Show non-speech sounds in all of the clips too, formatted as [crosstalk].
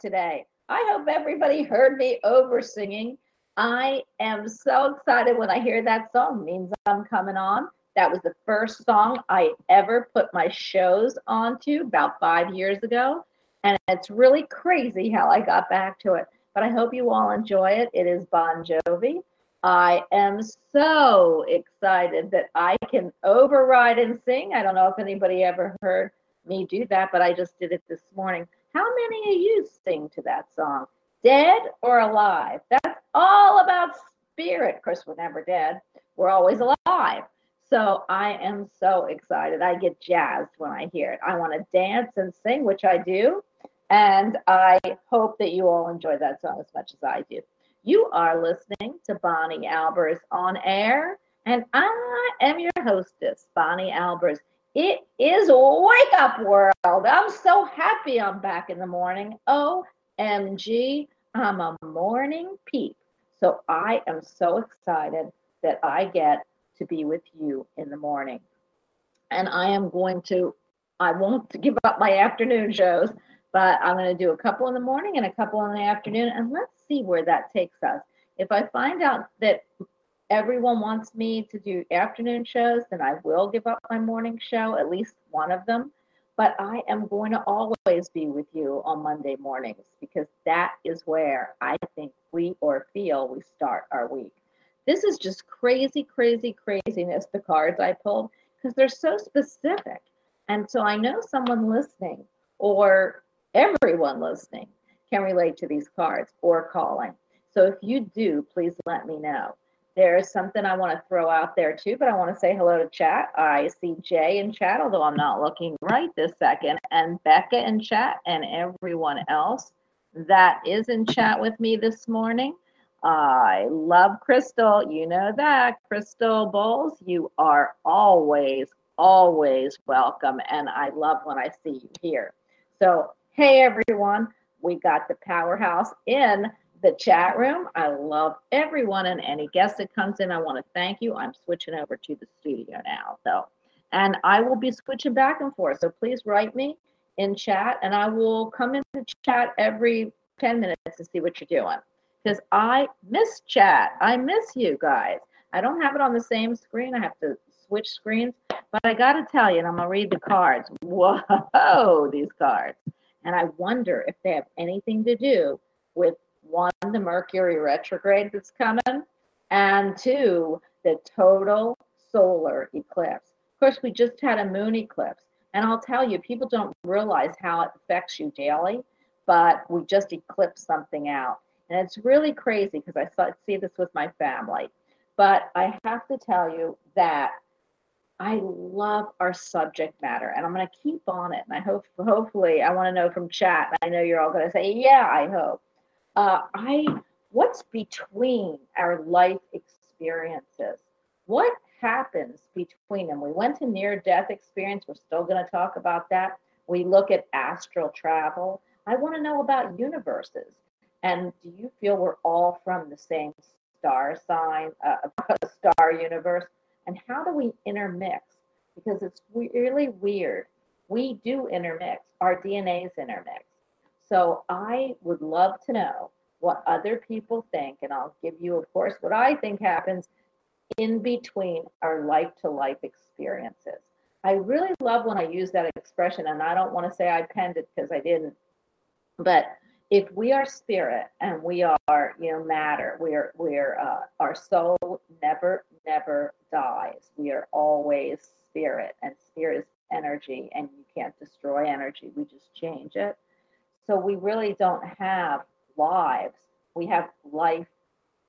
Today. I hope everybody heard me over singing. I am so excited when I hear that song. It means I'm coming on. That was the first song I ever put my shows onto about five years ago. And it's really crazy how I got back to it. But I hope you all enjoy it. It is Bon Jovi. I am so excited that I can override and sing. I don't know if anybody ever heard me do that, but I just did it this morning. How many of you sing to that song? Dead or alive? That's all about spirit. Of course, we're never dead, we're always alive. So I am so excited. I get jazzed when I hear it. I want to dance and sing, which I do. And I hope that you all enjoy that song as much as I do. You are listening to Bonnie Albers on air, and I am your hostess, Bonnie Albers. It is Wake Up World. I'm so happy I'm back in the morning. OMG, I'm a morning peep. So I am so excited that I get to be with you in the morning. And I am going to, I won't give up my afternoon shows, but I'm going to do a couple in the morning and a couple in the afternoon. And let's see where that takes us. If I find out that everyone wants me to do afternoon shows, then I will give up my morning show, at least one of them. But I am going to always be with you on Monday mornings because that is where I think we or feel we start our week. This is just crazy, crazy, craziness, the cards I pulled, because they're so specific. And so I know someone listening or everyone listening can relate to these cards or calling. So if you do, please let me know. There's something I want to throw out there too, but I want to say hello to chat. I see Jay in chat, although I'm not looking right this second, and Becca in chat, and everyone else that is in chat with me this morning. I love Crystal. You know that. Crystal Bowles, you are always, always welcome. And I love when I see you here. So, hey, everyone we got the powerhouse in the chat room. I love everyone and any guest that comes in. I want to thank you. I'm switching over to the studio now. So, and I will be switching back and forth. So please write me in chat and I will come into chat every 10 minutes to see what you're doing. Because I miss chat. I miss you guys. I don't have it on the same screen. I have to switch screens. But I got to tell you, and I'm going to read the cards. Whoa, [laughs] these cards. And I wonder if they have anything to do with one, the Mercury retrograde that's coming, and two, the total solar eclipse. Of course, we just had a moon eclipse. And I'll tell you, people don't realize how it affects you daily, but we just eclipsed something out. And it's really crazy because I saw, see this with my family. But I have to tell you that I love our subject matter, and I'm going to keep on it. And I hope, hopefully, I want to know from chat. I know you're all going to say, "Yeah, I hope." Uh, I what's between our life experiences? What happens between them? We went to near-death experience. We're still going to talk about that. We look at astral travel. I want to know about universes. And do you feel we're all from the same star sign, uh, [laughs] star universe? and how do we intermix? Because it's really weird. We do intermix, our DNAs intermix. So I would love to know what other people think, and I'll give you, of course, what I think happens in between our life to life experiences. I really love when I use that expression, and I don't want to say I penned it because I didn't, but if we are spirit and we are you know matter we are we are uh, our soul never never dies. We are always spirit and spirit is energy and you can't destroy energy. We just change it so we really don't have lives. We have life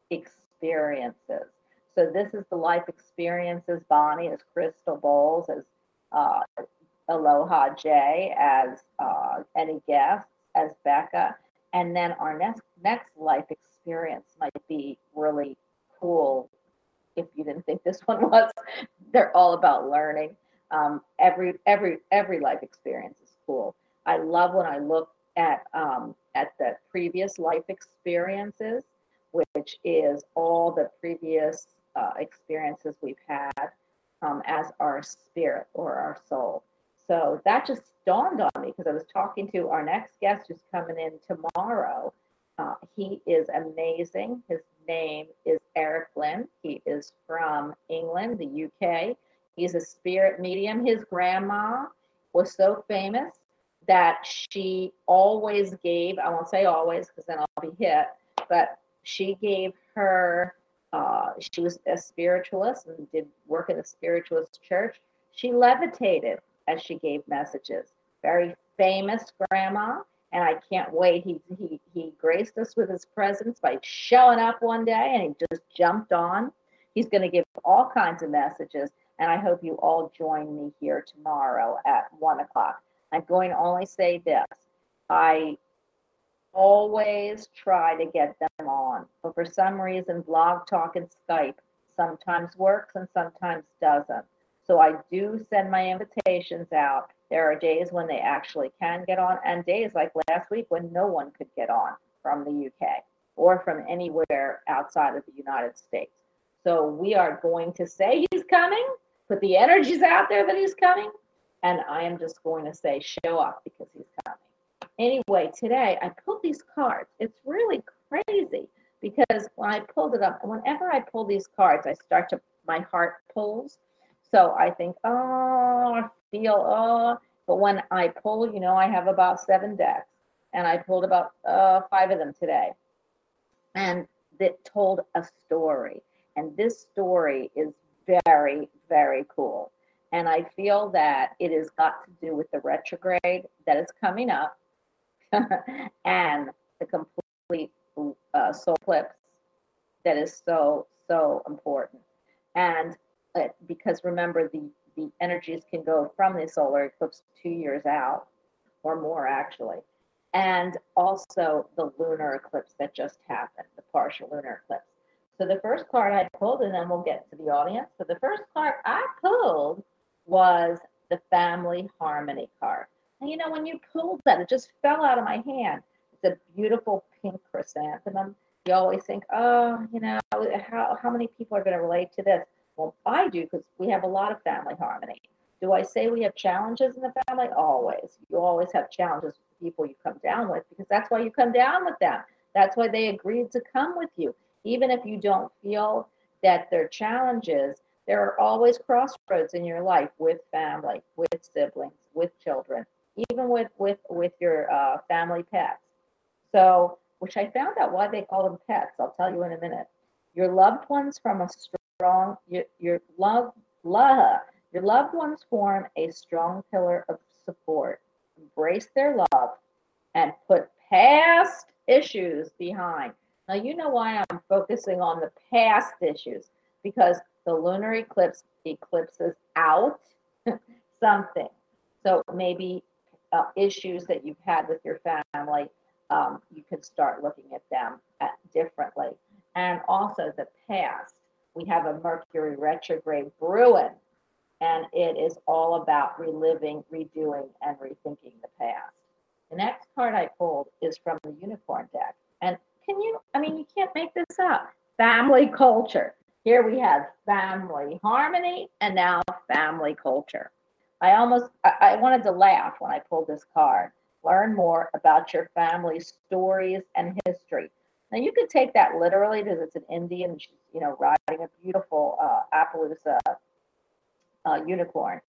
experiences. So this is the life experiences bonnie as crystal bowles as uh, aloha Jay, as uh, any guests as becca. And then our next next life experience might be really cool. If you didn't think this [laughs] one was they're all about learning. Um, every every every life experience is cool. I love when i look at um, at the previous life experiences which is all the previous uh, experiences we've had um, as our spirit or our soul so that just dawned on me because I was talking to our next guest who's coming in tomorrow. Uh, he is amazing. His name is Eric Lynn. He is from England, the UK. He's a spirit medium. His grandma was so famous that she always gave, I won't say always because then I'll be hit, but she gave her uh, she was a spiritualist and did work in a spiritualist church. She levitated as she gave messages. Very famous grandma, and I can't wait. He he he graced us with his presence by showing up one day, and he just jumped on. He's going to give all kinds of messages, and I hope you all join me here tomorrow at one o'clock. I'm going to only say this: I always try to get them on. But for some reason, Blog Talk and Skype sometimes works and sometimes doesn't. So I do send my invitations out. There are days when they actually can get on, and days like last week when no one could get on from the UK or from anywhere outside of the United States. So we are going to say he's coming, put the energies out there that he's coming, and I am just going to say show up because he's coming anyway, today I pulled these cards. It's really crazy because when I pulled it up, whenever I pull these cards, I start to, my heart pulls. So I think, oh, I feel, oh. But when I pull, you know, I have about seven decks and I pulled about uh, five of them today. And that told a story. And this story is very, very cool. And I feel that it has got to do with the retrograde that is coming up [laughs] and the complete uh, soul eclipse that is so so important. And uh, because remember the the energies can go from the solar eclipse two years out or more actually. And also the lunar eclipse that just happened the partial lunar eclipse. So the first card i pulled and then we'll get to the audience. So the first card i pulled was the family harmony card and you know, when you pulled that, it just fell out of my hand. It's a beautiful pink chrysanthemum. You always think, oh, you know, how, how many people are going to relate to this? Well, I do because we have a lot of family harmony. Do I say we have challenges in the family? Always. You always have challenges with people you come down with because that's why you come down with them. That's why they agreed to come with you. Even if you don't feel that they're challenges, there are always crossroads in your life with family, with siblings, with children even with with with your uh, family pets. So, which I found out why they call them pets. I'll tell you in a minute. Your loved ones from a strong your, your love love your loved ones form a strong pillar of support. Embrace their love and put past issues behind. Now you know why I'm focusing on the past issues because the lunar eclipse eclipses out [laughs] something. So maybe uh, issues that you've had with your family, um, you can start looking at them at differently. And also the past. We have a Mercury retrograde brewing, and it is all about reliving, redoing, and rethinking the past. The next card I pulled is from the Unicorn deck. And can you, I mean, you can't make this up. Family culture. Here we have family harmony and now family culture. I almost I, I wanted to laugh when I pulled this card. Learn more about your family's stories and history. Now you could take that literally because it's an Indian, you know, riding a beautiful uh, Appaloosa uh, unicorn.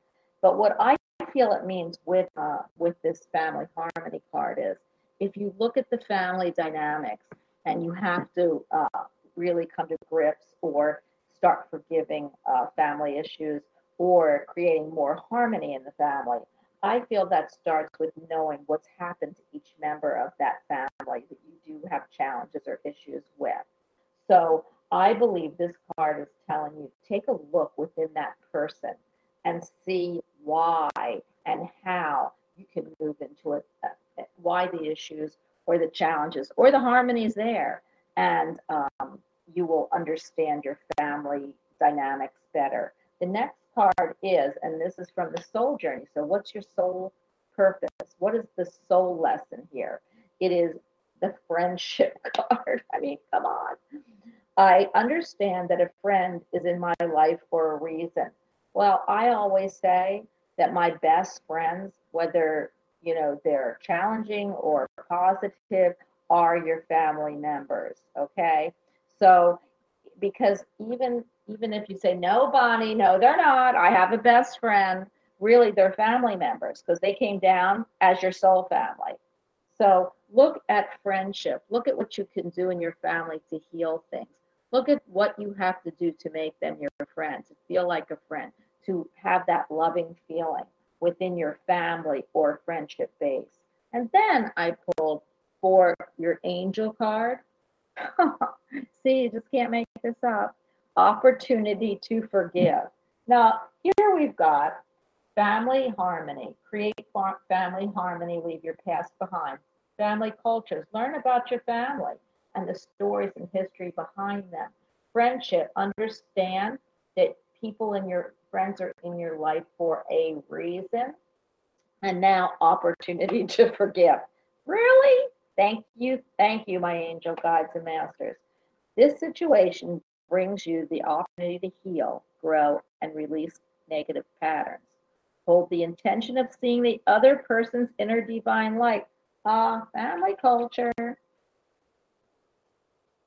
But what I feel it means with uh, with this family harmony card is if you look at the family dynamics and you have to uh, really come to grips or start forgiving uh, family issues or creating more harmony in the family. I feel that starts with knowing what's happened to each member of that family that you do have challenges or issues with. So I believe this card is telling you take a look within that person and see why and how you can move into it, uh, why the issues or the challenges or the harmonies there. And um, you will understand your family dynamics better. The next card is, and this is from the soul journey. So, what's your soul purpose? What is the soul lesson here? It is the friendship [laughs] card. I mean, come on. I understand that a friend is in my life for a reason. Well, I always say that my best friends, whether you know they're challenging or positive, are your family members. Okay, so because even even if you say no bonnie no they're not i have a best friend really they're family members because they came down as your soul family so look at friendship look at what you can do in your family to heal things Look at what you have to do to make them your friend, to feel like a friend, to have that loving feeling within your family or friendship base. And then I pulled for your angel card. [laughs] See, you just can't make this up. Opportunity to forgive. Now, here we've got family harmony. Create family harmony, leave your past behind. Family cultures. Learn about your family and the stories and history behind them. Friendship. Understand that people in your friends are in your life for a reason. And now, opportunity [laughs] to forgive. Really? Thank you, thank you, my angel guides and masters. This situation brings you the opportunity to heal, grow, and release negative patterns. Hold the intention of seeing the other person's inner divine light. Ah, family culture.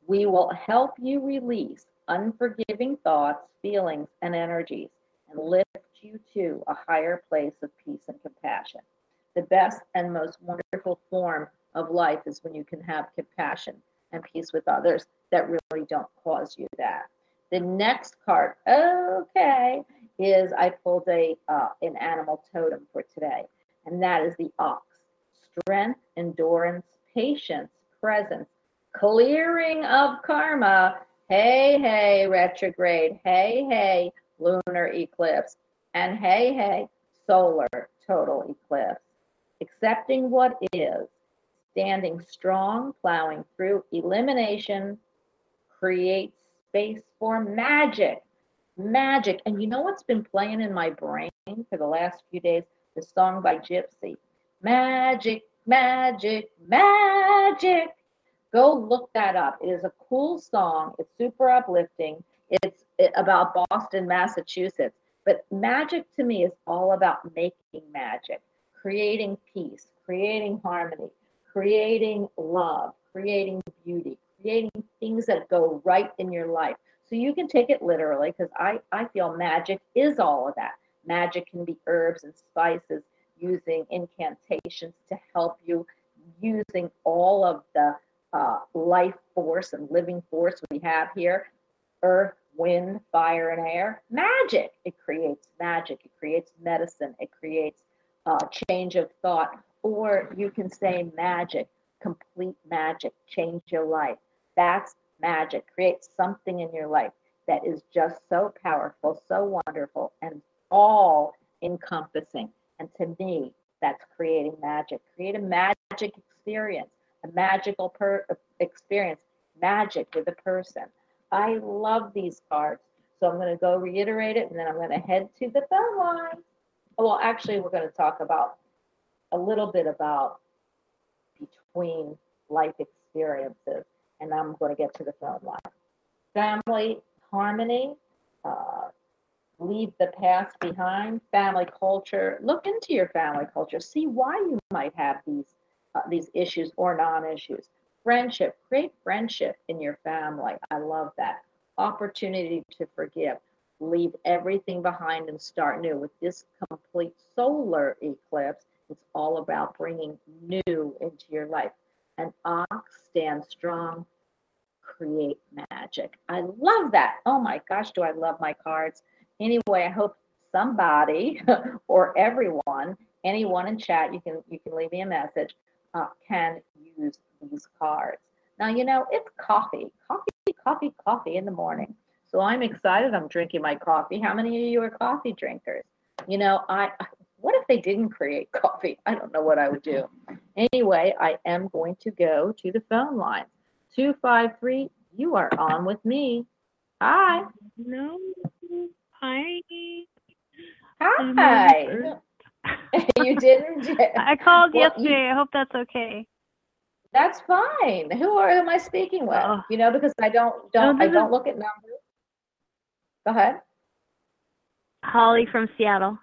We will help you release unforgiving thoughts, feelings, and energies and lift you to a higher place of peace and compassion. The best and most wonderful form of life is when you can have compassion and peace with others that really don't cause you that. The next card, okay, is I pulled a uh, an animal totem for today, and that is the ox. Strength, endurance, patience, presence, clearing of karma. Hey, hey, retrograde. Hey, hey, lunar eclipse. And hey, hey, solar total eclipse. Accepting what is, standing strong, plowing through elimination, creates space for magic. Magic. And you know what's been playing in my brain for the last few days? The song by Gypsy. Magic, magic, magic. Go look that up. It is a cool song. It's super uplifting. It's about Boston, Massachusetts. But magic to me is all about making magic, creating peace, creating harmony, creating love, creating beauty, creating things that go right in your life. So you can take it literally because I, I feel magic is all of that. Magic can be herbs and spices, using incantations to help you, using all of the uh, life force and living force we have here earth, wind, fire, and air. Magic. It creates magic. It creates medicine. It creates uh, change of thought or you can say magic, complete magic, change your life. That's magic. Create something in your life that is just so powerful, so wonderful, and all encompassing. And to me, that's creating magic. Create a magic experience, a magical per- experience, magic with a person. I love these cards. So I'm going to go reiterate it and then I'm going to head to the phone line. Well, actually, we're going to talk about a little bit about between life experiences, and I'm going to get to the phone line. Family harmony, uh, leave the past behind. Family culture, look into your family culture, see why you might have these uh, these issues or non-issues. Friendship, create friendship in your family. I love that. Opportunity to forgive. Leave everything behind and start new with this complete solar eclipse it's all about bringing new into your life. And ox stand strong, create magic. I love that. Oh my gosh, do I love my cards. Anyway, I hope somebody [laughs] or everyone, anyone in chat, you can you can leave me a message, uh, can use these cards. Now you know it's coffee, coffee, coffee, coffee in the morning. So I'm excited. I'm drinking my coffee. How many of you are coffee drinkers? You know, I what if they didn't create coffee? [laughs] I don't know what I would do. Anyway, I am going to go to the phone line. 253, you are on with me. Hi. No. Hi. Hi. [laughs] you didn't? [laughs] I called well, yesterday. You, I hope that's okay. That's fine. Who are am I speaking with? Oh. You know, because I don't don't no, I don't look at numbers. Go ahead. Holly from Seattle.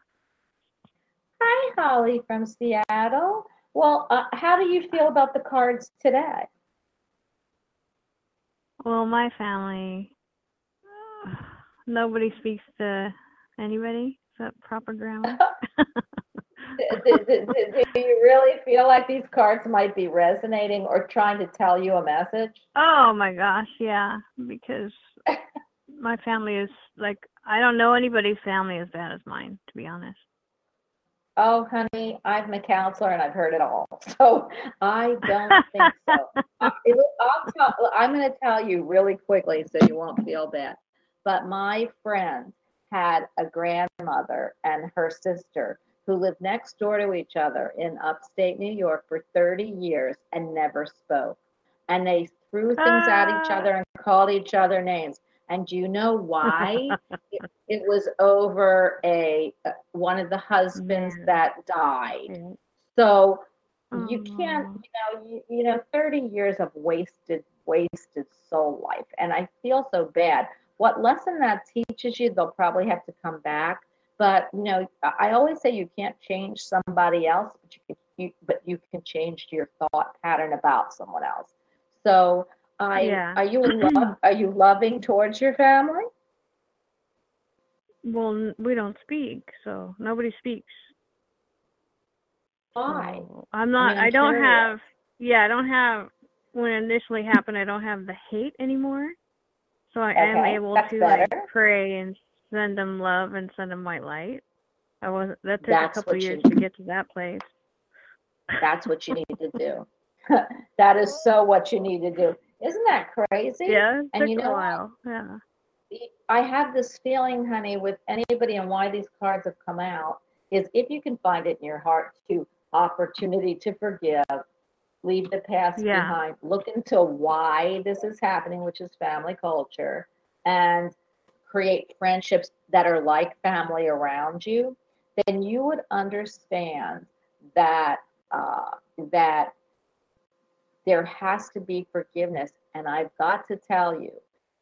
Hi, Holly from Seattle. Well, uh, how do you feel about the cards today? Well, my family, [sighs] nobody speaks to anybody. Is that proper grammar? do, do, do, do, you really feel like these cards might be resonating or trying to tell you a message? Oh my gosh, yeah. Because [laughs] my family is like I don't know anybody's family as bad as mine, to be honest. Oh, honey, I'm a counselor and I've heard it all. [laughs] So I don't think so. [laughs] I, I'm going to tell you really quickly so you won't feel bad. But my friend had a grandmother and her sister who lived next door to each other in upstate New York for 30 years and never spoke. And they threw things at each Ah. other and called each other names. And do you know why? [laughs] it, it was over a uh, one of the husbands Man. that died. Yeah. So you can't, Oh. you know, you, you know, 30 years of wasted, wasted soul life. And I feel so bad. What lesson that teaches you, they'll probably have to come back. But you know, I I always say you can't change somebody else, but you can, you, but you can change your thought pattern about someone else. So, I Yeah. are you in [clears throat] love? Are you loving towards your family? Well, we don't speak, so nobody speaks. Why? So I'm not. I'm I don't curious. have. Yeah, I don't have. When it initially happened, I don't have the hate anymore. So I am able that's to like pray and send them love and send them my light. I wasn't. That took That's a couple years to get to that place. That's what you need to do. [laughs] [laughs] that is so what you need to do. Isn't that crazy? Yeah, And took you a know what? while. Yeah. I have this feeling, honey, with anybody and why these cards have come out is if you can find it in your heart to opportunity to forgive, leave the past Yeah. behind, look into why this is happening, which is family culture, and create friendships that are like family around you, then you would understand that uh, that there has to be forgiveness. And I've got to tell you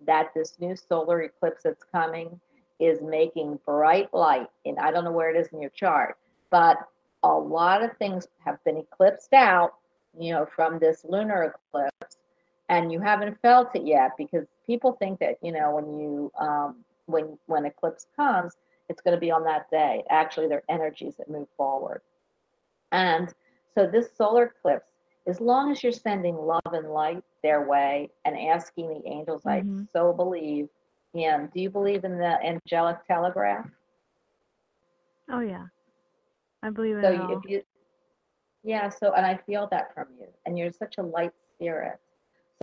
that this new solar eclipse that's coming is making bright light. And I don't know where it is in your chart, but a lot of things have been eclipsed out, you know, from this lunar eclipse, and you haven't felt it yet because people think that you know when you um, when when eclipse comes, it's going to be on that day. Actually, they're energies that move forward, and so this solar eclipse, as long as you're sending love and light their way and asking the angels, I Mhm. so believe in. Do you believe in the angelic telegraph? Oh yeah. I believe in So all. if you, yeah. So and I feel that from you, and you're such a light spirit.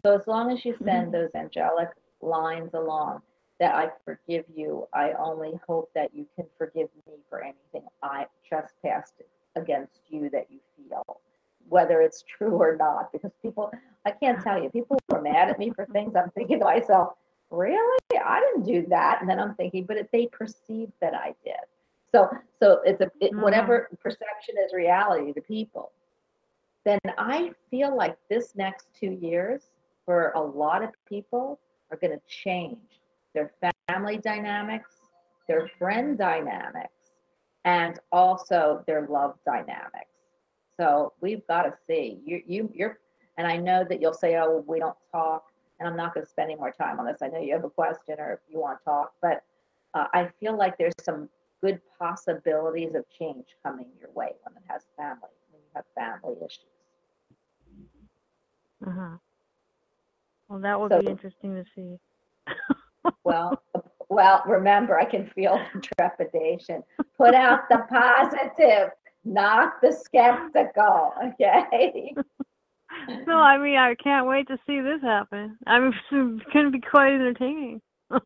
So as long as you send those angelic lines along, that I forgive you. I only hope that you can forgive me for anything I trespassed against you that you feel, whether it's true or not. Because people, I can't tell you, people were mad at me for things. I'm thinking to myself, really? I didn't do that. And then I'm thinking, but it, they perceived that I did. So, so it's a it, whatever mm-hmm. perception is reality to people. Then I feel like this next two years for a lot of people are going to change their family dynamics, their friend dynamics, and also their love dynamics. So we've got to see you, you, you're, and I know that you'll say, "Oh, we don't talk," and I'm not going to spend any more time on this. I know you have a question or if you want to talk, but uh, I feel like there's some good possibilities of change coming your way when it has family, when you have family issues. Uh-huh. Well, that would So- be interesting to see. [laughs] Well, well, remember, I can feel the [laughs] trepidation. Put out the positive, not the skeptical. Okay. [laughs] No, I mean I can't wait to see this happen. I mean [laughs] it's going to be quite entertaining. [laughs]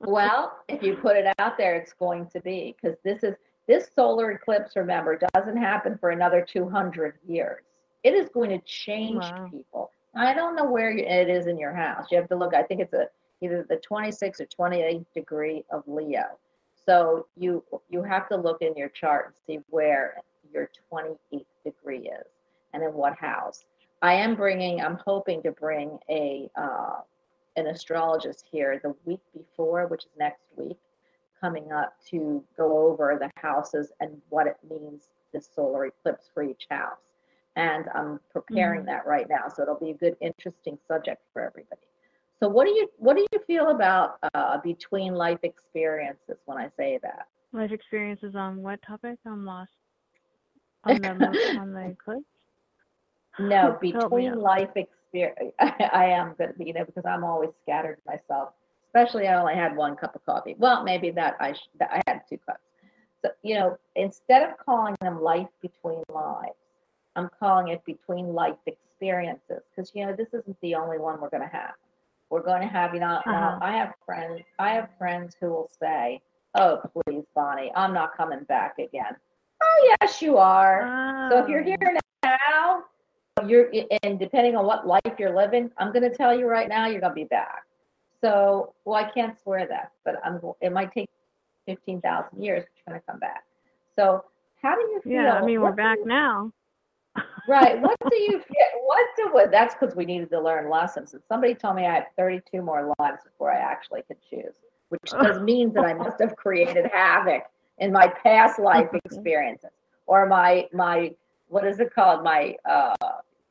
Well, if you put it out there, it's going to be because this is this solar eclipse. Remember, doesn't happen for another 200 years. It is going to change Wow. people. I don't know where it is in your house. You have to look. I think it's a either the 26th or 28th degree of Leo. So you you have to look in your chart and see where your 28th degree is and in what house. I am bringing. I'm hoping to bring a uh, an astrologist here the week before, which is next week, coming up to go over the houses and what it means this solar eclipse for each house. And I'm preparing Mhm. that right now, so it'll be a good, interesting subject for everybody. So, what do you what do you feel about uh, between life experiences when I say that? Life experiences on what topic? I'm lost. On the [laughs] on the eclipse? No, [laughs] between life experience, [laughs] I am good, you know, because I'm always scattered myself, especially I only had one cup of coffee. Well, maybe that I sh- that I had two cups. So you know, instead of calling them life between lives, I'm calling it between life experiences because you know this isn't the only one we're going to have. We're going to have, you know, now Uh-huh. I have friends. I have friends who will say, "Oh, please, Bonnie, I'm not coming back again." Oh, yes, you are. So if you're Oh. here now, you're and depending on what life you're living, I'm going to tell you right now, you're going to be back. So, well, I can't swear that, but I'm. It might take fifteen thousand years, but you're going to come back. So, how do you feel? Yeah, I mean we're What back you- now. Right. [laughs] What do you feel? What do what? That's because we needed to learn lessons. And somebody told me I had 32 more lives before I actually could choose, which [laughs] does means that I must have created havoc in my past life experiences or my my what is it called? My uh,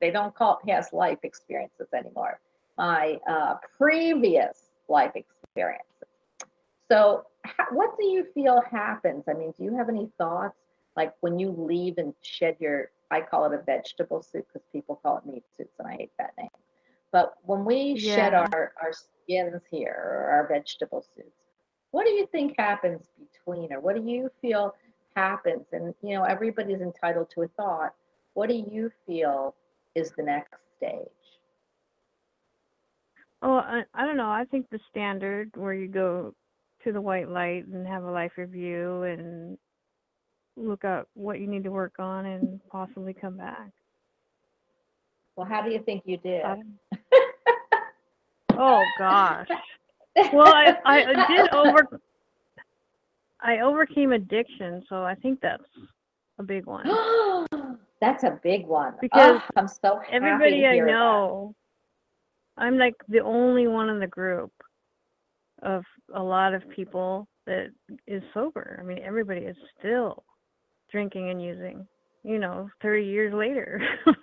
they don't call it past life experiences anymore. My uh, previous life experiences. So, ha- what do you feel happens? I mean, do you have any thoughts? Like when you leave and shed your, I call it a vegetable suit because people call it meat suits, and I hate that name. But when we shed our, our skins here, or our vegetable suits, what do you think happens between, or what do you feel happens? And you know, everybody's entitled to a thought. What do you feel is the next stage? Oh, I, I don't know. I think the standard where you go to the white light and have a life review and look up what you need to work on and possibly come back. Well, how do you think you did? Don't- [laughs] oh gosh. Well, I, I did over. I overcame addiction, so I think that's a big one. [gasps] That's a big one. Because Oh, I'm so happy Everybody I hear that. know, I'm like the only one in the group of a lot of people that is sober. I mean, everybody is still drinking and using. You know, 30 years later. [laughs]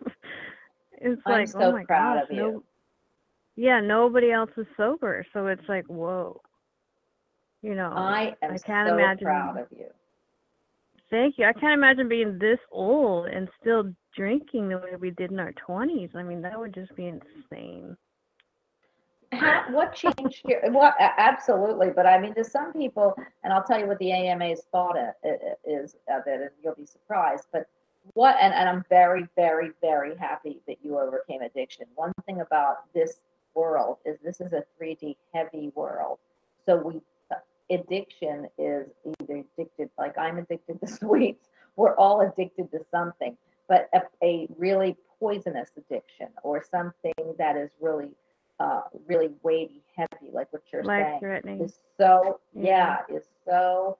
it's I'm like, so oh my proud gosh, of no. Yeah, nobody else is sober, so it's like, whoa. You know, I am I can't so imagine- proud of you. Thank you. I can't imagine being this old and still drinking the way we did in our 20s. I mean, that would just be insane. How, what changed your, what, absolutely, but I mean, to some people, and I'll tell you what the AMA's thought i- is of it, and you'll be surprised, but what, and, and I'm very, very, very happy that you overcame addiction. One thing about this world is this is a 3D heavy world. So we, addiction is either addicted, like I'm addicted to [laughs] sweets, we're all addicted to something, but a, a really poisonous addiction or something that is really uh, really weighty, heavy, like what you're Life saying, threatening. is so Yeah. yeah, is so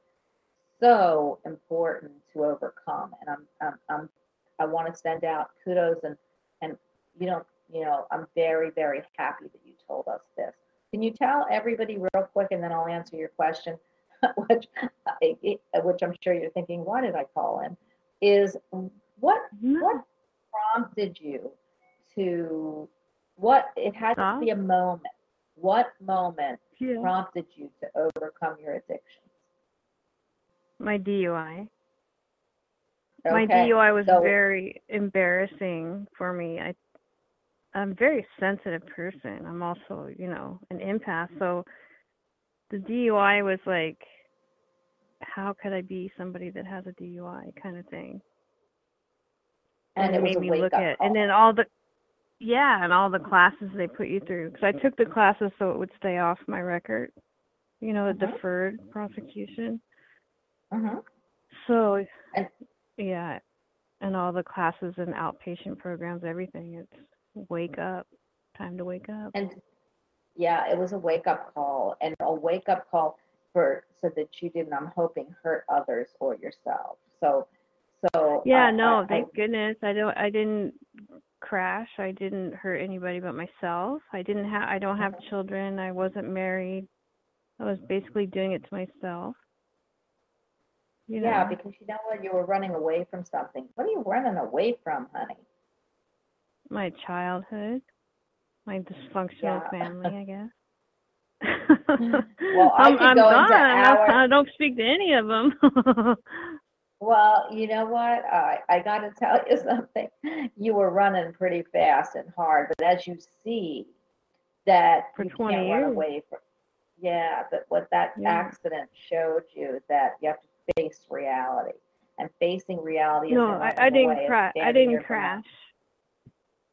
so important to overcome. And I'm I'm, I'm I want to send out kudos and and you don't you know I'm very very happy that you told us this. Can you tell everybody real quick, and then I'll answer your question, [laughs] which I- which I'm sure you're thinking, why did I call in? Is what what prompted you to what it had to be a moment what moment Yeah. prompted you to overcome your addictions My DUI. My DUI was so- very embarrassing for me. I I'm a very sensitive person. I'm also, you know, an empath. So the DUI was like how could I be somebody that has a DUI kind of thing. and, it, it made me look at call. and then all the yeah and all the classes they put you through because i took the classes so it would stay off my record you know the Mhm. deferred prosecution Mhm. so And- yeah and all the classes and outpatient programs everything it's wake up time to wake up. And yeah it was a wake up call and a wake up call for so that you didn't i'm hoping hurt others or yourself. So so yeah I- no I- I- thank goodness. I don't i didn't crash. I didn't hurt anybody but myself. I didn't have i don't have children. I wasn't married. I was basically doing it to myself. You know? yeah because you know what? You were running away from something. What are you running away from honey my childhood my dysfunctional Yeah. family i guess Well, I I'm, I'm gone. our- I don't speak to any of them. [laughs] Well, you know what? I I got to tell you [laughs] something. You were running pretty fast and hard, but as you see that For you 20 can't run years. away from, Yeah, but what that Yeah. accident showed you that you have to face reality, and facing reality No, isn't I, running I didn't crash. I didn't crash.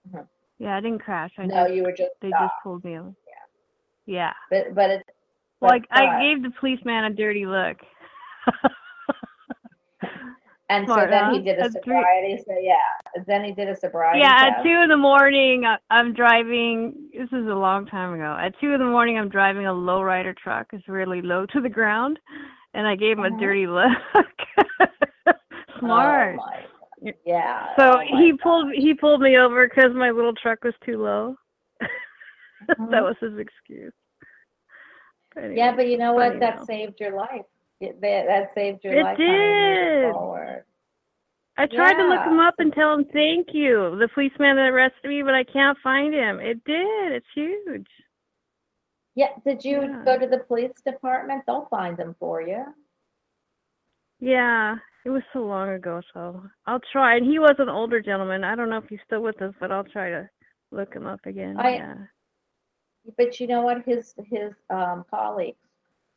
Mhm. Yeah, I didn't crash. I No, just you were just they stopped. just pulled me over. Yeah. But but it's Like but, I uh, gave the policeman a dirty look. [laughs] and so smart, then he did a three- sobriety. So yeah, then he did a sobriety yeah, test. at two in the morning, I- I'm driving. This is a long time ago. At two in the morning, I'm driving a lowrider truck. It's really low to the ground, and I gave him Uh-huh. a dirty look. [laughs] Smart. Oh. Yeah. so oh he God. pulled he pulled me over because my little truck was too low. Mhm. [laughs] that was his excuse. But Yeah, but you know what? That now. saved your life. It, that, that saved your It life. did. Forward. I tried to look him up and tell him thank you, the policeman that arrested me, but I can't find him. It did. It's huge. Yeah. Did you Yeah. go to the police department? They'll find them for you. Yeah, it was so long ago, so I'll try. And he was an older gentleman. I don't know if he's still with us, but I'll try to look him up again. I- yeah. But you know what? His his um, colleagues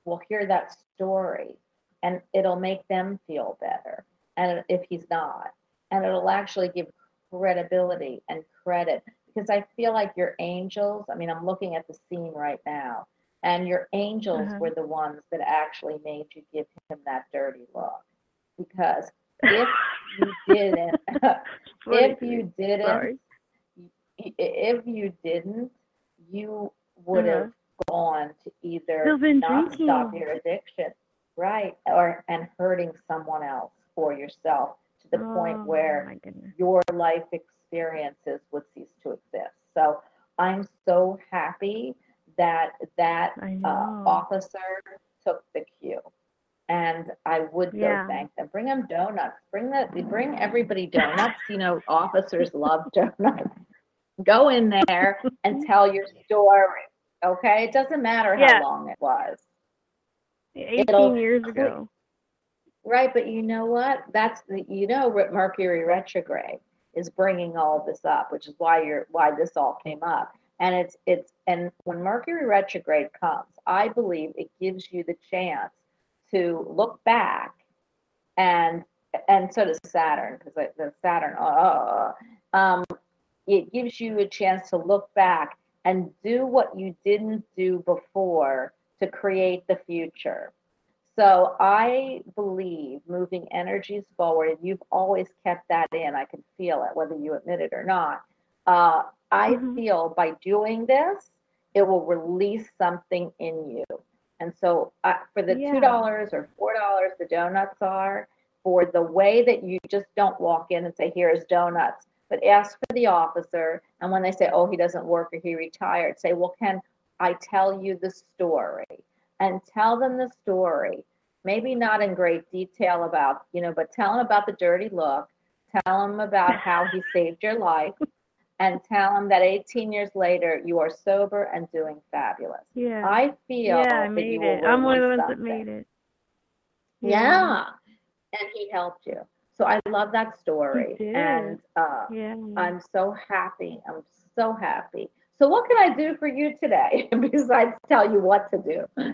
will hear that story, and it'll make them feel better. And if he's not, and it'll actually give credibility and credit because I feel like your angels. I mean, I'm looking at the scene right now, and your angels Uh-huh. were the ones that actually made you give him that dirty look. Because if you [laughs] didn't, [laughs] if you didn't, Sorry. if you didn't, you would have gone to either Uh-huh. Not stop your addiction, right, or and hurting someone else or yourself to the point Oh, where your life experiences would cease to exist. So I'm so happy that that uh, officer took the cue. And I would go Yeah. thank them. Bring them donuts. Bring that. Bring everybody donuts. You know, officers [laughs] love donuts. Go in there and [laughs] tell your story. Okay, it doesn't matter how Yeah. long it was. 18 it'll years ago. Right, but you know what? That's the you know Mercury retrograde is bringing all this up, which is why you're why this all came up. And it's it's and when Mercury retrograde comes, I believe it gives you the chance to look back and and so does Saturn because the Saturn uh, um it gives you a chance to look back and do what you didn't do before to create the future. So I believe moving energies forward, and you've always kept that in. I can feel it, whether you admit it or not. Uh, I Mhm. feel by doing this, it will release something in you. And so, uh, for the Yeah. two dollars or four dollars, the donuts are for the way that you just don't walk in and say, "Here's donuts," but ask for the officer. And when they say, "Oh, he doesn't work or he retired," say, "Well, can I tell you the story?" and tell them the story. Maybe not in great detail about, you know, but tell them about the dirty look. Tell them about how he saved your life. And tell them that 18 years later, you are sober and doing fabulous. Yeah. I feel yeah, I made it. I'm one of the ones that made it. Yeah. And he helped you. So I love that story. And uh, Yeah. I'm so happy. I'm so happy. So what can I do for you today [laughs] besides tell you what to do?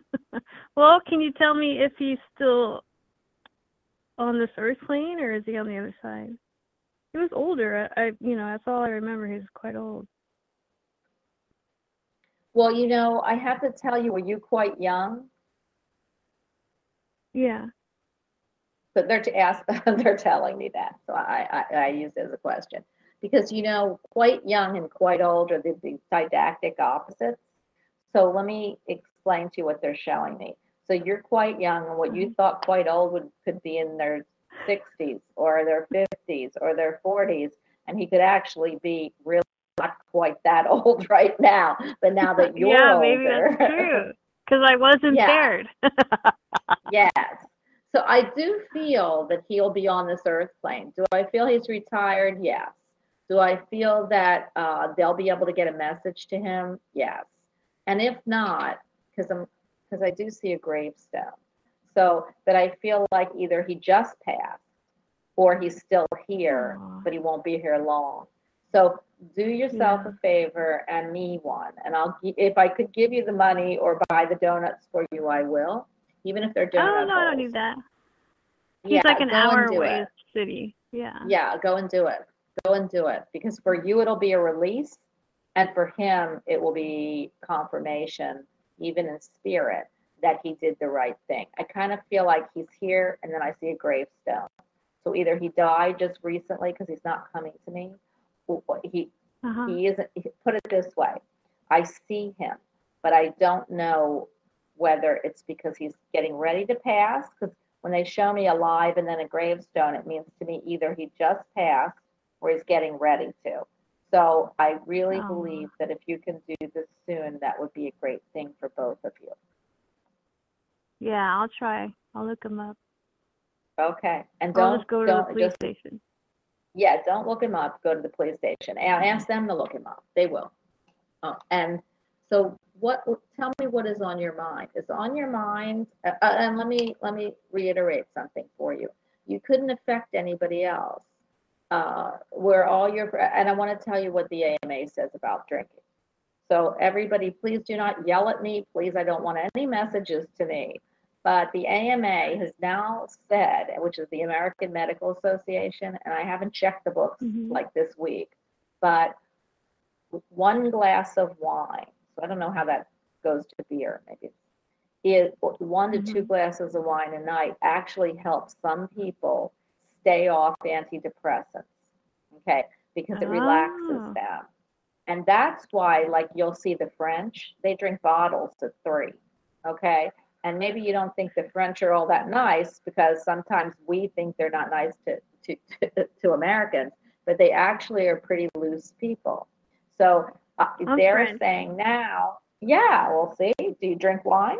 [laughs] well, can you tell me if he's still on this earth plane or is he on the other side? He was older. I, I you know, that's all I remember. He was quite old. Well, you know, I have to tell you, were you quite young? Yeah. But they're to ask, [laughs] they're telling me that, so I, I, I use it as a question because you know, quite young and quite old are the, the didactic opposites. So let me explain to you what they're showing me. So you're quite young, and what you mm-hmm. thought quite old would could be in their 60s or their 50s or their 40s, and he could actually be really not quite that [laughs] old right now. But now that [laughs] you're yeah, older, maybe that's [laughs] true. Because I was impaired. Yes. So I do feel that he'll be on this earth plane. Do I feel he's retired? Yes. Do I feel that uh, they'll be able to get a message to him? Yes. And if not, because I'm because I do see a gravestone. So that I feel like either he just passed or he's still here, Aw. but he won't be here long. So do yourself Yeah. a favor and me one. And I'll, if I could give you the money or buy the donuts for you, I will, even if they're donuts. Oh no, I don't holes. need that. He's Yeah, like an hour away it. in the city. Yeah. Yeah, go and do it. Go and do it. Because for you, it'll be a release. And for him, it will be confirmation, even in spirit, that he did the right thing. I kind of feel like he's here and then I see a gravestone. So either he died just recently because he's not coming to me, or he, Uh-huh. he isn't, put it this way I see him, but I don't know whether it's because he's getting ready to pass. Because when they show me alive and then a gravestone, it means to me either he just passed or he's getting ready to. So I really Oh. believe that if you can do this soon, that would be a great thing for both of you. Yeah, I'll try. I'll look him up. Okay, and I'll don't just go to the don't police just station. yeah, don't look him up. Go to the police station and ask them to look him up. They will. Oh, and so, what? Tell me what is on your mind. Is on your mind? Uh, uh, and let me let me reiterate something for you. You couldn't affect anybody else. Uh, we're all your and I want to tell you what the AMA says about drinking. So everybody, please do not yell at me. Please, I don't want any messages to me. But the AMA has now said, which is the American Medical Association, and I haven't checked the books Mhm. like this week, but one glass of wine, so I don't know how that goes to beer, maybe is one to two Mhm. glasses of wine a night actually helps some people stay off antidepressants. Okay, because it relaxes Oh. them. And that's why, like, you'll see the French, they drink bottles at three. Okay. And maybe you don't think the French are all that nice because sometimes we think they're not nice to, to, to, to Americans, but they actually are pretty loose people. So uh, they're French. saying now, yeah, we'll see, do you drink wine?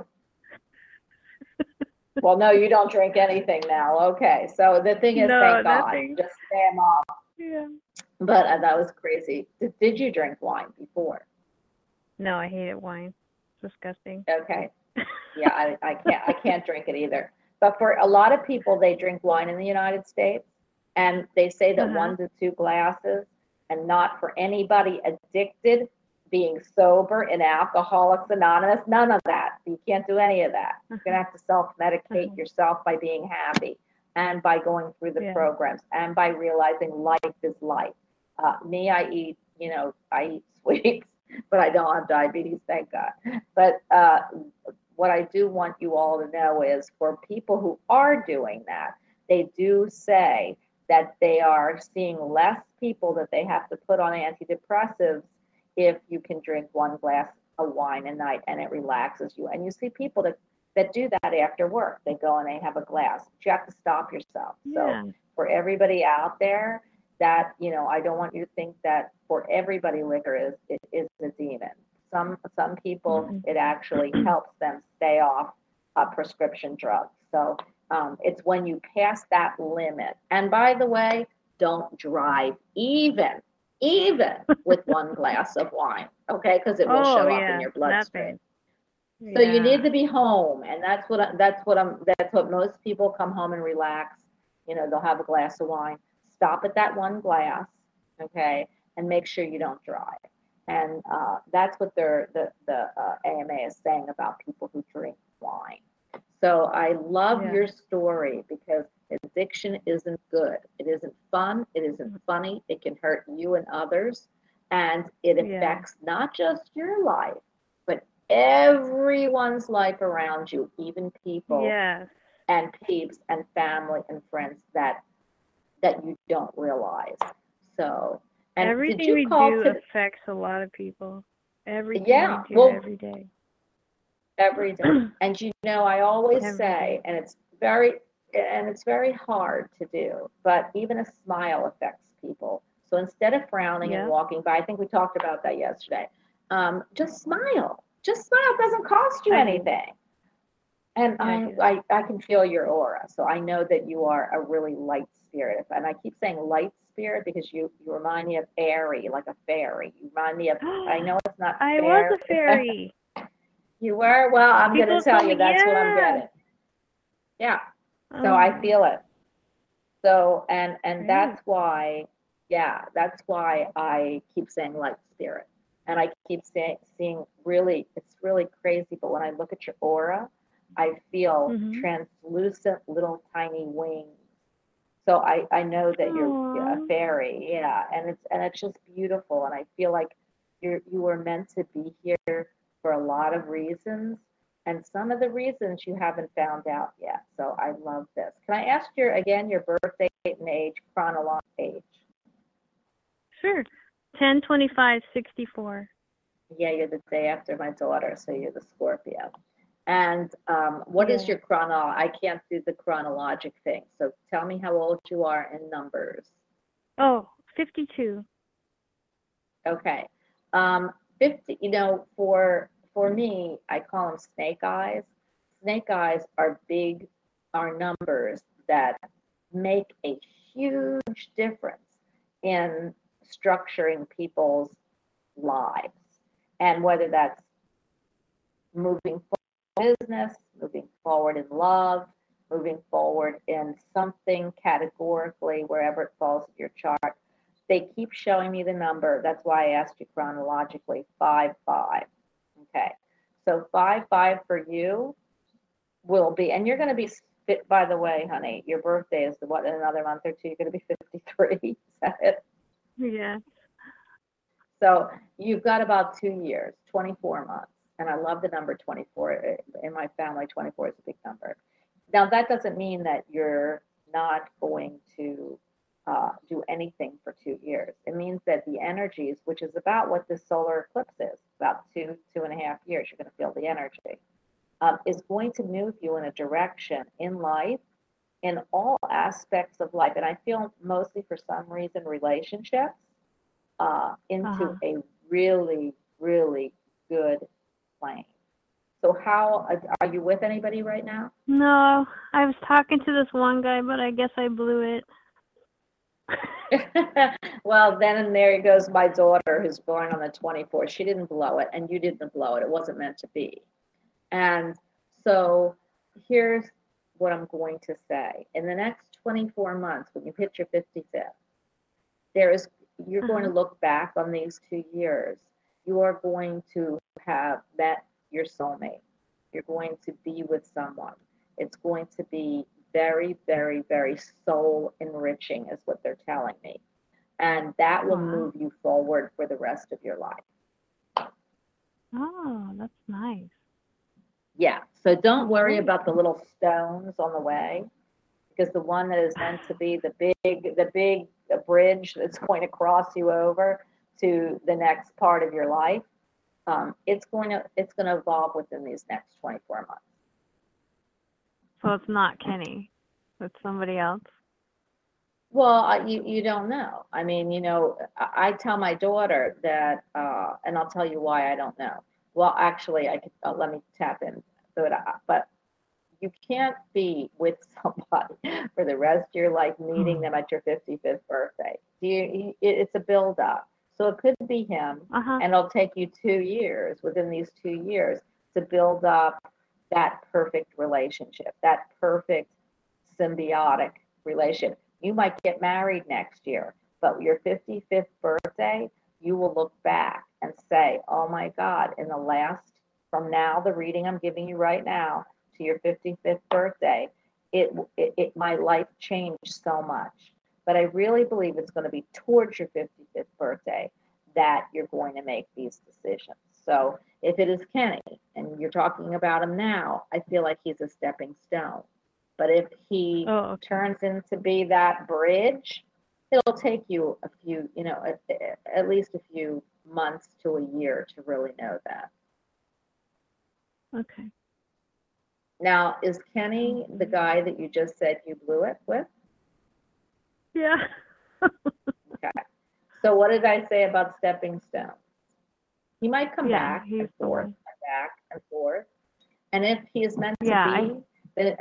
[laughs] well, no, you don't drink anything now. Okay. So the thing is, No, thank God, just stay off. Yeah. But uh, that was crazy. Did, did you drink wine before? No, I hated wine. It's disgusting. Okay. Yeah, I, I can't I can't drink it either. But for a lot of people, they drink wine in the United States, and they say that Uh-huh. one to two glasses, and not for anybody addicted, being sober in Alcoholics Anonymous, none of that. You can't do any of that. You're gonna have to self-medicate Uh-huh. yourself by being happy, and by going through the Yeah. programs, and by realizing life is life. Uh, me, I eat, you know, I eat [laughs] sweets, but I don't have diabetes, thank God. But uh, what I do want you all to know is for people who are doing that, they do say that they are seeing less people that they have to put on antidepressants if you can drink one glass of wine a night and it relaxes you. And you see people that, that do that after work. They go and they have a glass. But you have to stop yourself. So for everybody out there that you know i don't want you to think that for everybody liquor is it is a demon some some people Mhm. it actually helps them stay off uh, prescription drugs so um, it's when you pass that limit and by the way don't drive even even [laughs] with one glass of wine okay because it will oh show up in your bloodstream Nothing. so you need to be home, and that's what that's what I'm. That's what most people come home and relax. You know, they'll have a glass of wine. Stop at that one glass, okay, and make sure you don't drive. And uh, that's what the the uh, AMA is saying about people who drink wine. So I love Yeah. your story because addiction isn't good. It isn't fun. It Mm-hmm. isn't funny. It can hurt you and others, and it Yeah. affects not just your life, but everyone's life around you, even people Yes. and peeps and family and friends that that you don't realize. So, and Everything we do to affects a lot of people. Everything Yeah, we do well- every day. every day? [clears throat] And you know, I always Every say, day. and it's very and it's very hard to do, but even a smile affects people. So instead of frowning Yeah. and walking by, I think we talked about that yesterday. Um, just smile. Just smile. It doesn't cost you anything. And I I. I, I can feel your aura. So I know that you are a really light spirit. And I keep saying light spirit because you, you remind me of airy, like a fairy. You remind me of, I [gasps] know it's not I fair. was a [laughs] fairy. you were? Well, I'm going to tell you that's what I'm getting. Yeah. So I Oh, feel it. So and and that's why Yeah, that's why I keep saying light spirit. And I keep saying, seeing really, it's really crazy. But when I look at your aura, I feel Mhm. translucent little tiny wings. So I, I know that you're a fairy, yeah, and it's and it's just beautiful. And I feel like you're you were meant to be here for a lot of reasons, and some of the reasons you haven't found out yet. So I love this. Can I ask your again your birth date and age, chronological age? Sure. 10, 25, 64. Yeah, you're the day after my daughter, so you're the Scorpio. And um, what is Yeah. your chrono? I can't do the chronologic thing. So tell me how old you are in numbers. Oh, 52. Okay. Um, 50, you know, for for me, I call them snake eyes. Snake eyes are big, are numbers that make a huge difference in structuring people's lives. And whether that's moving business, moving forward in love, moving forward in something categorically, wherever it falls in your chart, they keep showing me the number. That's why I asked you chronologically, five, five. Okay. So five, five for you will be, and you're going to be fit, by the way, honey, your birthday is what, in another month or two, you're going to be 53. [laughs] Is that it? Yeah. So you've got about two years, 24 months. And I love the number 24. In my family, 24 is a big number. Now, that doesn't mean that you're not going to uh, do anything for two years. It means that the energies, which is about what this solar eclipse is, about two, two and a half years, you're going to feel the energy, um, is going to move you in a direction in life, in all aspects of life. And I feel mostly for some reason, relationships uh, into Uh-huh. a really, really good plane. So, how are you with anybody right now? No, I was talking to this one guy, but I guess I blew it. [laughs] well, then and there goes my daughter who's born on the 24th. She didn't blow it, and you didn't blow it. It wasn't meant to be. And so here's what I'm going to say. In the next 24 months, when you hit your 55th, there is you're going to uh-huh. look back on these two years. You are going to have met your soulmate. You're going to be with someone. It's going to be very, very, very soul enriching, is what they're telling me. And that will move you forward for the rest of your life. Oh, that's nice. Yeah. So don't worry about the little stones on the way, because the one that is meant to be the big, the big bridge that's going to cross you over to the next part of your life, um, it's going to it's going to evolve within these next 24 months. So it's not Kenny. It's somebody else. Well, you you don't know. I mean, you know, I, I tell my daughter that, uh, and I'll tell you why I don't know. Well, actually, I could uh, let me tap in. But uh, but you can't be with [laughs] somebody for the rest of your life, meeting them at your 55th birthday. Do you? It's a build up. So it could be him, Uh huh. and it'll take you two years within these two years to build up that perfect relationship, that perfect symbiotic relationship. You might get married next year, but your 55th birthday, you will look back and say, oh my God, in the last, from now, the reading I'm giving you right now to your 55th birthday, it, it, it my life changed so much. But I really believe it's going to be towards your 55th birthday that you're going to make these decisions. So if it is Kenny and you're talking about him now, I feel like he's a stepping stone. But if he Oh, okay. turns into be that bridge, it'll take you a few, you know, at, at least a few months to a year to really know that. Okay. Now, is Kenny the mm-hmm. guy that you just said you blew it with? Yeah. [laughs] Okay. So what did I say about stepping stones? He might come Yeah, back and forth, one. back and forth. And if he is meant to Yeah, I- be, then,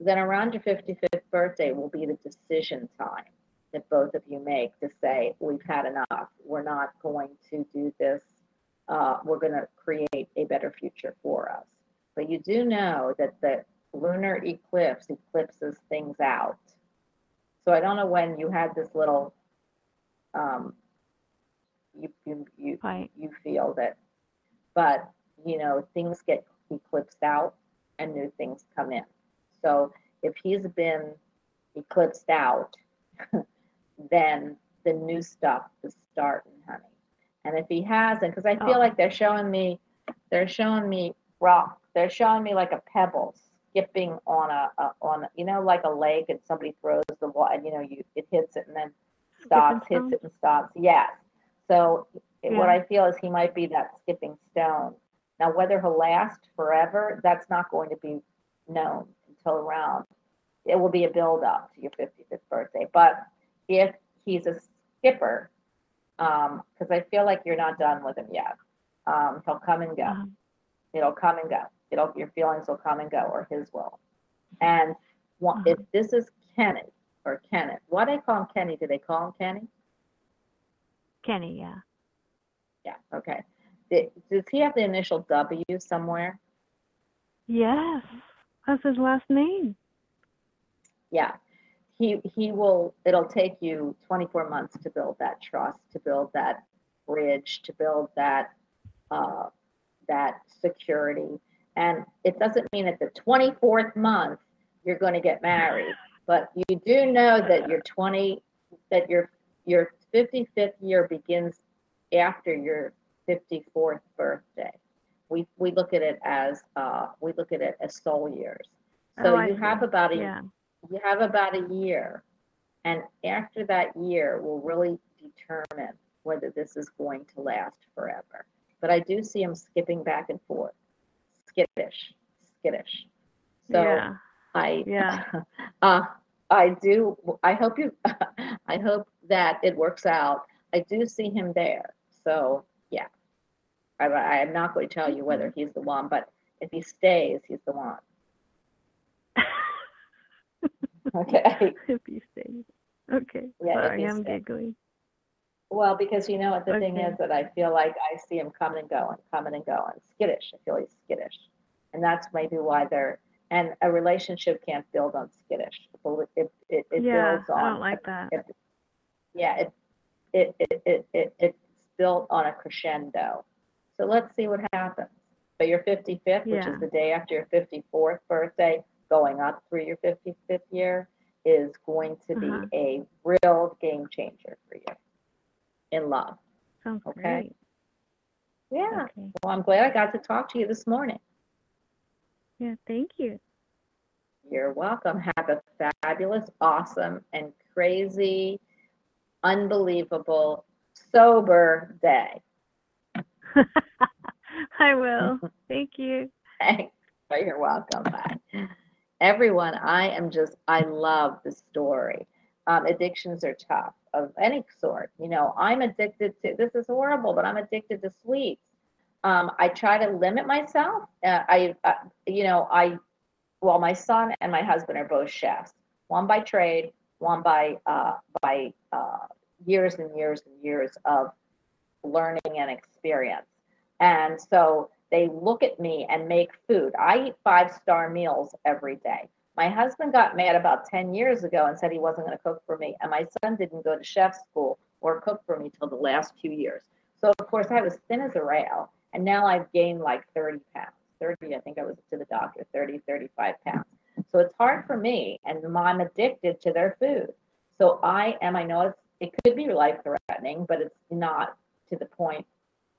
then around your 55th birthday will be the decision time that both of you make to say, we've had enough. We're not going to do this. Uh, we're going to create a better future for us. But you do know that the lunar eclipse eclipses things out. So I don't know when you had this little um, you, you, you, Right. you feel that, but, you know, things get eclipsed out and new things come in. So if he's been eclipsed out, [laughs] then the new stuff is starting, honey. And if he hasn't, because I feel Oh. like they're showing me, they're showing me rock, they're showing me like a pebble skipping on a, a on a, you know like a lake and somebody throws the water and you know you it hits it and then stops, hits it and stops. Yes. So it- what I feel is he might be that skipping stone. Now whether he'll last forever, that's not going to be known until around. It will be a build up to your 55th birthday. But if he's a skipper, because I feel like you're not done with him yet, um, he'll come and go Um, it'll come and go. It'll your feelings will come and go, or his will. And one, if this is Kenny or Kenneth, why do they call him Kenny? Do they call him Kenny? Kenny, yeah. Yeah. Okay. Does he have the initial W somewhere? Yes. That's his last name. Yeah. He he will. It'll take you 24 months to build that trust, to build that bridge, to build that uh, that security. And it doesn't mean at the 24th month you're going to get married, but you do know that your 20 that your your 55th year begins after your 54th birthday. We we look at it as uh, we look at it as soul years. So Oh, you have about a Yeah. you have about a year, and after that year will really determine whether this is going to last forever. But I do see him skipping back and forth, skittish, skittish. So yeah. I Yeah. [laughs] uh, I do. I hope you. [laughs] I hope that it works out. I do see him there. So yeah, I, I am not going to tell you whether he's the one, but if he stays, he's the one. [laughs] Okay. if he stays. Okay. Yeah, Sorry, I'm stays. giggling. Well, because you know what the thing is that I feel like I see him coming and going, coming and going, skittish. I feel he's skittish, and that's maybe why they're. And a relationship can't build on skittish. It it, it, it yeah, builds on. I don't like that. it- yeah, it, it, it, it, it, it's built on a crescendo. So let's see what happens. But your 55th, which is the day after your 54th birthday, going up through your 55th year, is going to be Uh-huh. a real game changer for you in love. Sounds okay. great. Yeah. Okay. Well, I'm glad I got to talk to you this morning. Yeah, thank you. You're welcome. Have a fabulous, awesome, and crazy, unbelievable, sober day. [laughs] I will. [laughs] Thank you. Thanks. Oh, You're welcome. Bye. Everyone, I am just, I love the story. Um, addictions are tough of any sort. You know, I'm addicted to, this is horrible, but I'm addicted to sweets. Um, I try to limit myself. Uh, I, uh, you know, I, well, my son and my husband are both chefs, one by trade, one by, uh, by uh, years and years and years of learning and experience. And so they look at me and make food. I eat five star meals every day. My husband got mad about 10 years ago and said he wasn't going to cook for me. And my son didn't go to chef school or cook for me till the last few years. So, of course, I was thin as a rail. And now I've gained like 30 pounds. 30, I think I was to the doctor, 30, 35 pounds. So it's hard for me. And I'm addicted to their food. So I am, I know it's, it could be life threatening, but it's not to the point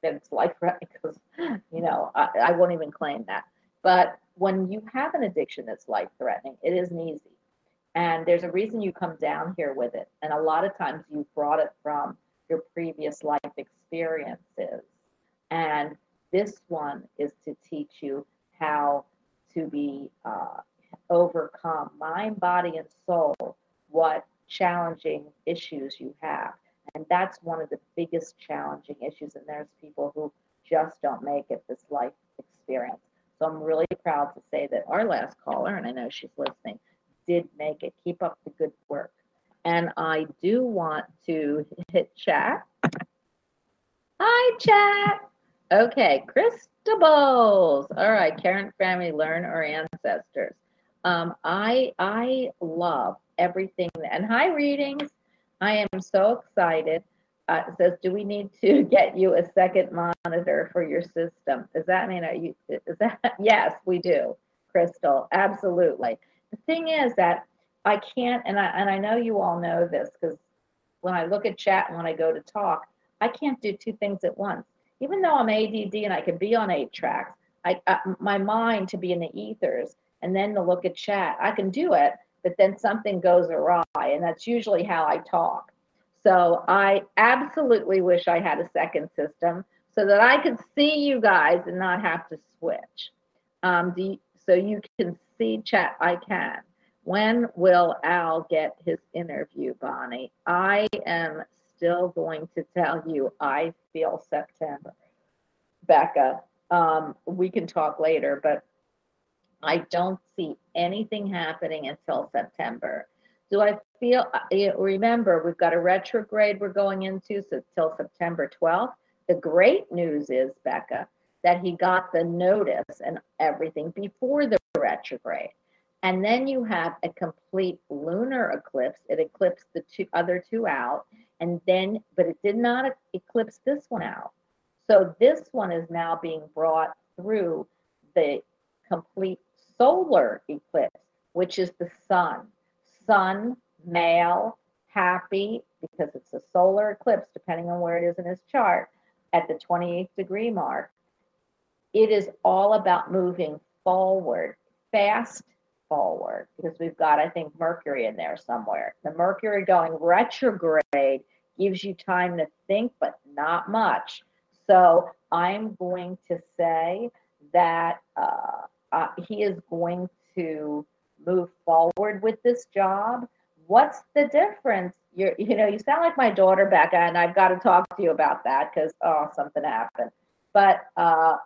that it's life threatening because, [laughs] you know, I, I won't even claim that. But when you have an addiction that's life threatening, it isn't easy. And there's a reason you come down here with it. And a lot of times you brought it from your previous life experiences. And this one is to teach you how to be uh, overcome mind, body, and soul what challenging issues you have. And that's one of the biggest challenging issues. And there's people who just don't make it this life experience. So I'm really proud to say that our last caller, and I know she's listening, did make it. Keep up the good work. And I do want to hit chat. Hi, chat. Okay, Christables. All right, Karen family, learn our ancestors. Um, I I love everything. And hi, readings. I am so excited. Uh, says, do we need to [laughs] get you a second monitor for your system? Does that mean, are you, is that, [laughs] yes, we do, Crystal, absolutely. The thing is that I can't, and I, and I know you all know this, because when I look at chat and when I go to talk, I can't do two things at once. Even though I'm ADD and I can be on eight tracks, I, uh, my mind to be in the ethers and then to look at chat, I can do it, but then something goes awry, and that's usually how I talk. So I absolutely wish I had a second system so that I could see you guys and not have to switch. Um, you, so you can see chat. I can. When will Al get his interview, Bonnie? I am still going to tell you I feel September. Becca, um, we can talk later, but I don't see anything happening until September. Do I feel, uh, remember, we've got a retrograde we're going into so till September 12th. The great news is, Becca, that he got the notice and everything before the retrograde. And then you have a complete lunar eclipse. It eclipsed the two other two out. And then, but it did not eclipse this one out. So this one is now being brought through the complete solar eclipse, which is the sun. Sun, male, happy, because it's a solar eclipse, depending on where it is in his chart, at the 28th degree mark. It is all about moving forward, fast forward, because we've got, I think, Mercury in there somewhere. The Mercury going retrograde gives you time to think, but not much. So I'm going to say that uh, uh, he is going to move forward with this job. What's the difference? You're, you know, you sound like my daughter, Becca, and I've got to talk to you about that because oh, something happened. But uh,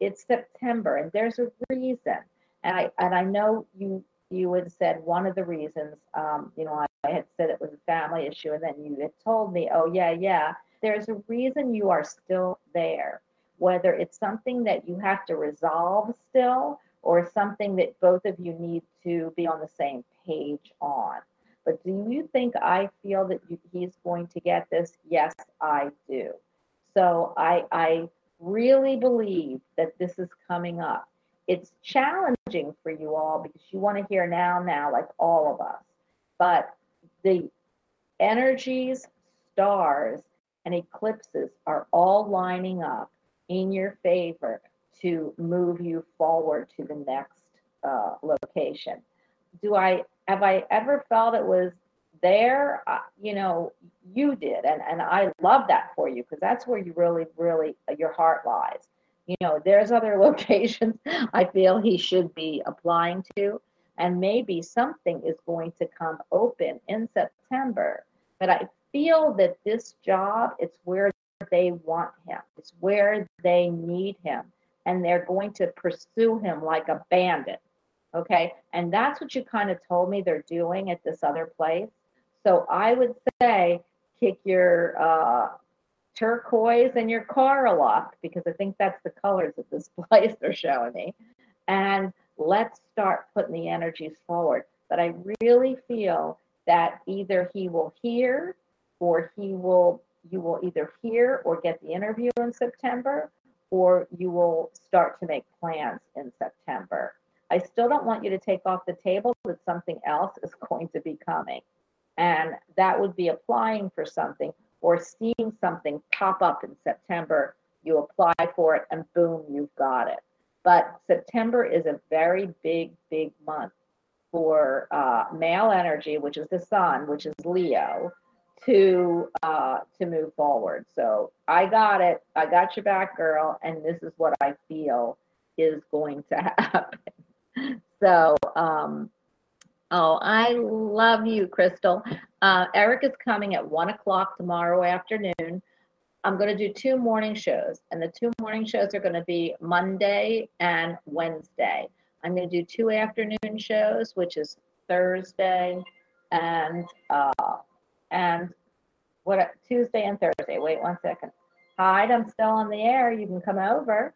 it's September, and there's a reason. And I and I know you you had said one of the reasons. Um, you know, I, I had said it was a family issue, and then you had told me, oh yeah, yeah. There's a reason you are still there whether it's something that you have to resolve still or something that both of you need to be on the same page on. But do you think I feel that you, he's going to get this? Yes, I do. So I, I really believe that this is coming up. It's challenging for you all because you want to hear now, now, like all of us. But the energies, stars, and eclipses are all lining up in your favor to move you forward to the next uh, location. Do I have I ever felt it was there? Uh, you know, you did, and and I love that for you because that's where you really, really uh, your heart lies. You know, there's other [laughs] locations I feel he should be applying to, and maybe something is going to come open in September. But I feel that this job, it's where they want him. It's where they need him. And they're going to pursue him like a bandit. Okay. And that's what you kind of told me they're doing at this other place. So I would say kick your uh, turquoise and your coral because I think that's the colors that this [laughs] place they're showing me. And let's start putting the energies forward. But I really feel that either he will hear or he will you will either hear or get the interview in September, or you will start to make plans in September. I still don't want you to take off the table that something else is [laughs] going to be coming. And that would be applying for something or seeing something pop up in September. You apply for it and boom, you've got it. But September is a very big, big month for uh, male energy, which is the sun, which is Leo, to uh, to move forward. So I got it. I got your back, girl. And this is what I feel is going to [laughs] happen. so um, oh, I love you, Crystal. Uh, Eric is coming at one o'clock tomorrow afternoon. I'm going to do two morning shows, and the two morning shows are going to be Monday and Wednesday. I'm going to do two afternoon shows, which is Thursday and uh, and what Tuesday and Thursday. Wait one second. Hide, I'm still on the air. You can come over.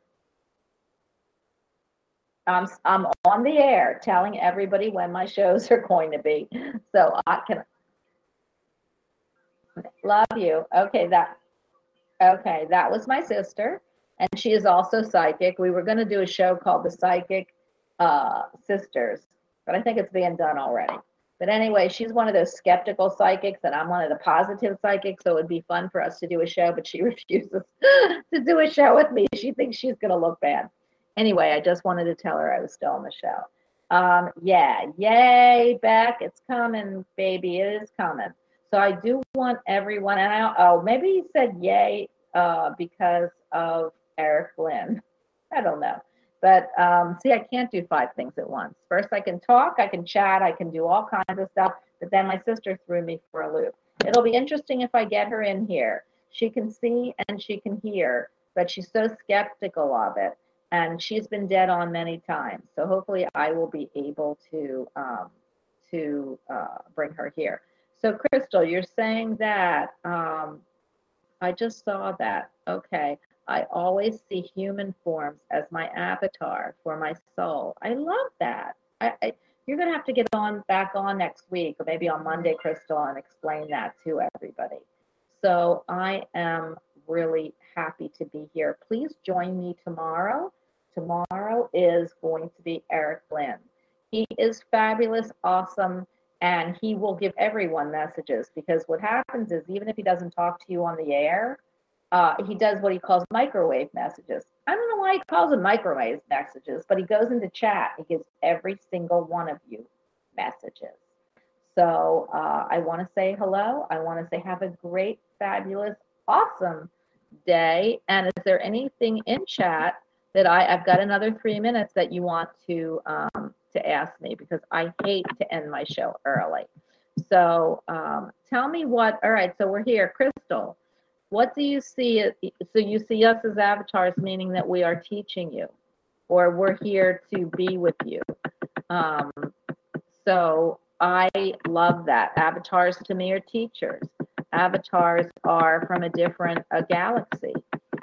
I'm I'm on the air telling everybody when my shows are going to be. So I can Love you. Okay, that okay, that was my sister, and she is also psychic. We were going to do a show called the Psychic uh, Sisters, but I think it's being done already. But anyway, she's one of those skeptical psychics, and I'm one of the positive psychics. So it'd be fun for us to do a show, but she [laughs] refuses to do a show with me. She thinks she's going to look bad. Anyway, I just wanted to tell her I was still on the show. Um, yeah, yay, Beck, it's coming, baby, it is coming. So I do want everyone, and I oh maybe he said yay uh, because of Eric Lynn. [laughs] I don't know. But um, see, I can't do five things at once. First, I can talk, I can chat, I can do all kinds of stuff. But then my sister threw me for a loop. It'll be interesting if I get her in here. She can see and she can hear, but she's so skeptical of it. And she's been dead on many times. So hopefully, I will be able to um, to uh, bring her here. So, Crystal, you're saying that. Um, I just saw that. Okay. I always see human forms as my avatar for my soul. I love that. I, I, you're going to have to get on back on next week or maybe on Monday, Crystal, and explain that to everybody. So I am really happy to be here. Please join me tomorrow. Tomorrow is going to be Eric Lynn. He is fabulous, awesome, and he will give everyone messages because what happens is even if he doesn't talk to you on the air, uh, he does what he calls microwave messages. I don't know why he calls them microwave messages, but he goes into chat. He gives every single one of you messages. So uh, I want to say hello. I want to say have a great, fabulous, awesome day. And is there anything in chat that I, I've got another three minutes that you want to um, to ask me because I hate to end my show early. So um, tell me what. All right, so we're here, Crystal what do you see? So you see us as avatars, meaning that we are teaching you, or we're here to be with you. Um, so I love that. Avatars to me are teachers. Avatars are from a different a galaxy,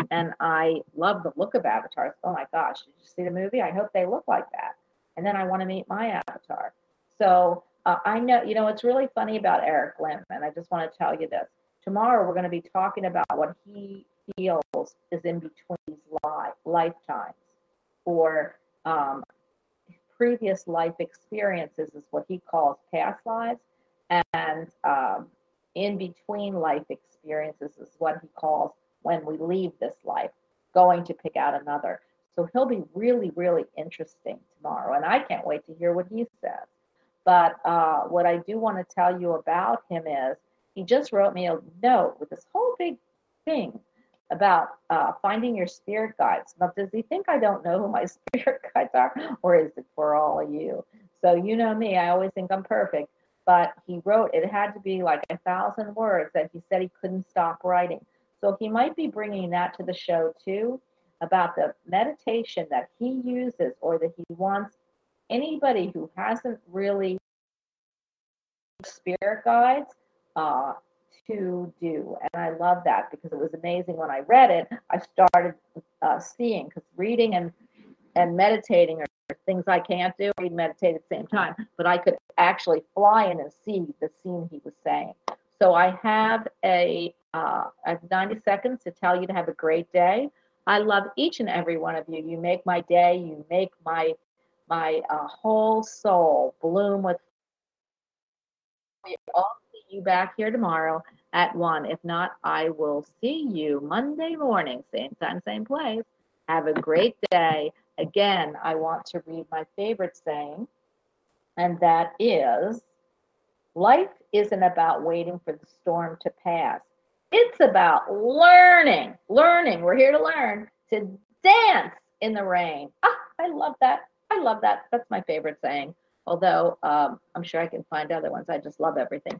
and I love the look of avatars. Oh my gosh, did you see the movie? I hope they look like that. And then I want to meet my avatar. So uh, I know, you know, it's really funny about Eric Lynn, and I just want to tell you this tomorrow we're going to be talking about what he feels is in between these li- lifetimes or um, previous life experiences is what he calls past lives and um, in between life experiences is what he calls when we leave this life going to pick out another. So he'll be really really interesting tomorrow and i can't wait to hear what he says. But uh, what i do want to tell you about him is he just wrote me a note with this whole big thing about uh, finding your spirit guides. Now, does he think I don't know who my [laughs] spirit guides are, or is it for all of you? So, you know me, I always think I'm perfect. But he wrote, it had to be like a thousand words that he said he couldn't stop writing. So, he might be bringing that to the show too about the meditation that he uses or that he wants anybody who hasn't really spirit guides uh, to do. And I love that because it was amazing when I read it. I started uh, seeing because reading and and meditating are things I can't do. Read meditate at the same time, but I could actually fly in and see the scene he was saying. So I have a uh, I have 90 seconds to tell you to have a great day. I love each and every one of you. You make my day. You make my my uh, whole soul bloom with. You back here tomorrow at 1. If not, I will see you Monday morning, same time, same place. Have a great day. Again, I want to read my favorite saying, and that is life isn't about waiting for the storm to pass. It's about learning, learning. We're here to learn to dance in the rain. Ah, I love that. I love that. That's my favorite saying. Although um, I'm sure I can find other ones. I just love everything.